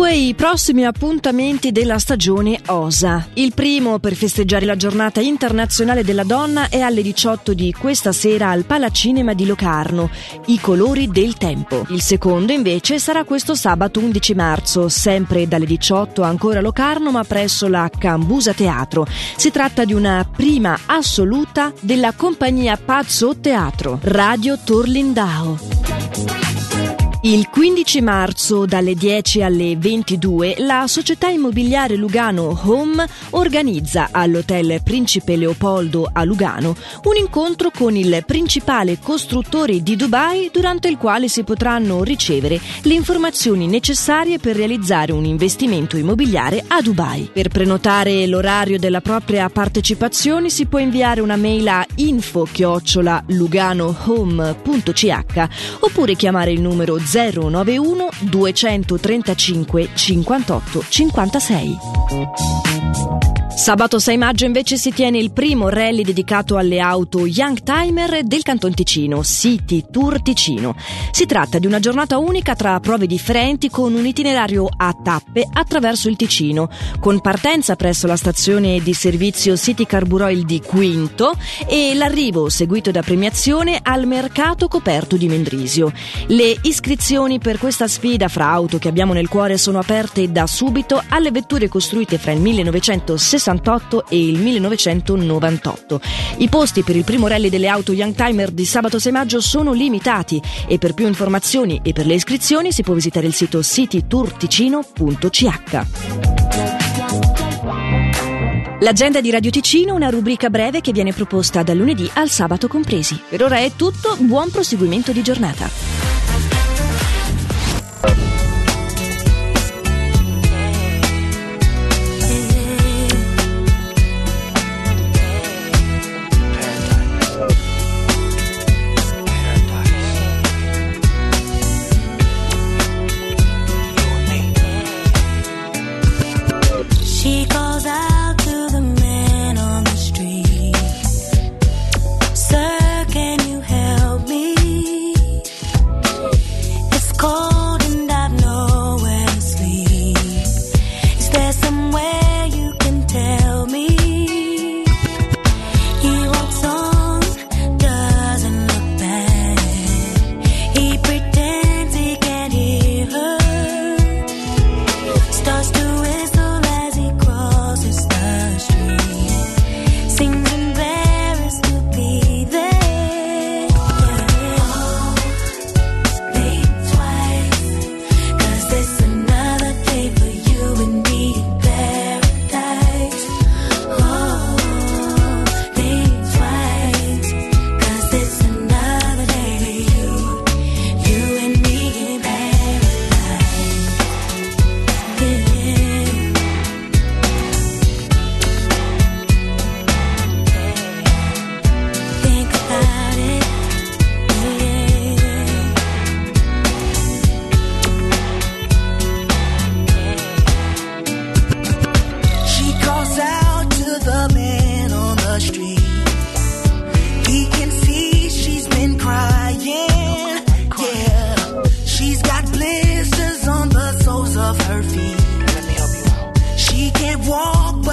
Due i prossimi appuntamenti della stagione OSA. Il primo per festeggiare la giornata internazionale della donna è alle 18 di questa sera al Palacinema di Locarno, I colori del tempo. Il secondo invece sarà questo sabato 11 marzo, sempre dalle 18 ancora a Locarno ma presso la Cambusa Teatro. Si tratta di una prima assoluta della compagnia Pazzo Teatro, Radio Torlindao. Il 15 marzo dalle 10 alle 22 la società immobiliare Lugano Home organizza all'Hotel Principe Leopoldo a Lugano un incontro con il principale costruttore di Dubai durante il quale si potranno ricevere le informazioni necessarie per realizzare un investimento immobiliare a Dubai. Per prenotare l'orario della propria partecipazione si può inviare una mail a info-luganohome.ch oppure chiamare il numero 091 235 58 56. Sabato 6 maggio invece si tiene il primo rally dedicato alle auto Young Timer del Canton Ticino, City Tour Ticino. Si tratta di una giornata unica tra prove differenti con un itinerario a tappe attraverso il Ticino, con partenza presso la stazione di servizio City Carburoil di Quinto e l'arrivo seguito da premiazione al mercato coperto di Mendrisio. Le iscrizioni per questa sfida fra auto che abbiamo nel cuore sono aperte da subito alle vetture costruite fra il 1960 1968 e il 1998. I posti per il primo rally delle auto Youngtimer di sabato 6 maggio sono limitati e per più informazioni e per le iscrizioni si può visitare il sito citytourticino.ch. L'agenda di Radio Ticino, una rubrica breve che viene proposta dal lunedì al sabato compresi. Per ora è tutto, buon proseguimento di giornata.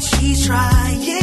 She's trying.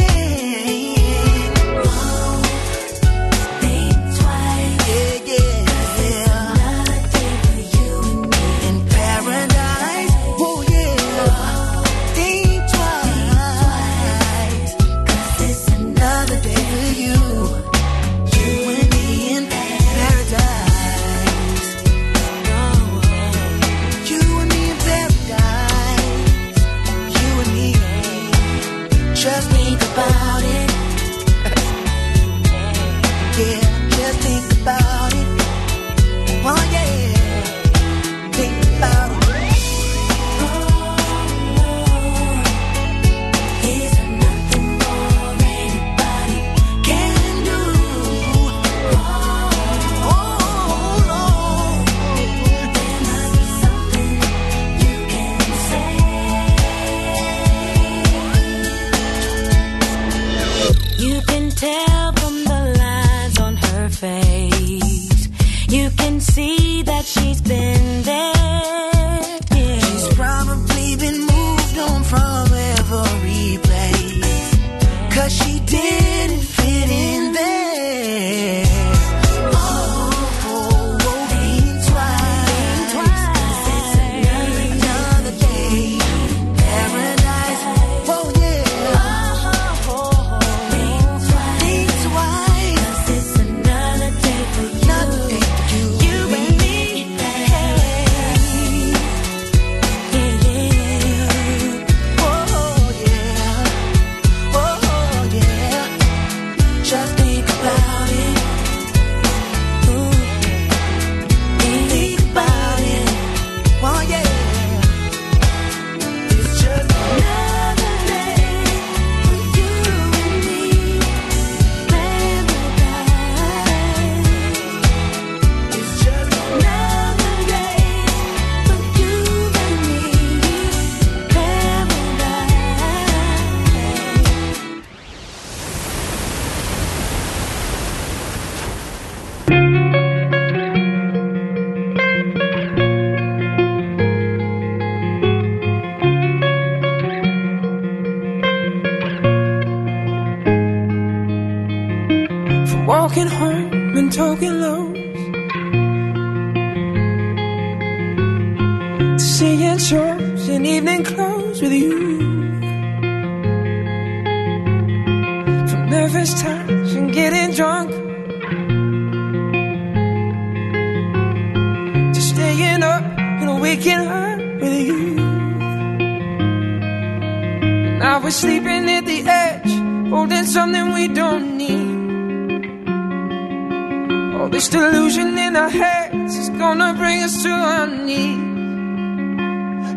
tell broken lows. To seeing shows in evening clothes with you. From nervous touch and getting drunk. To staying up and waking up with you. Now we're sleeping at the edge, holding something we don't need. All this delusion in our heads is gonna bring us to our knees.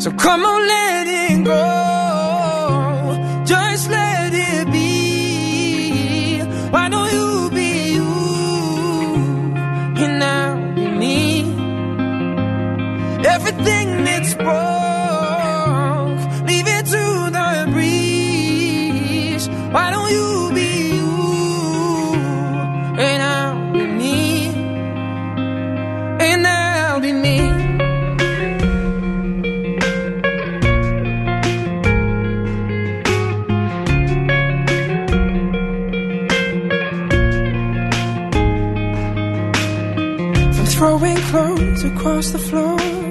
So come on, let it go. Across the floor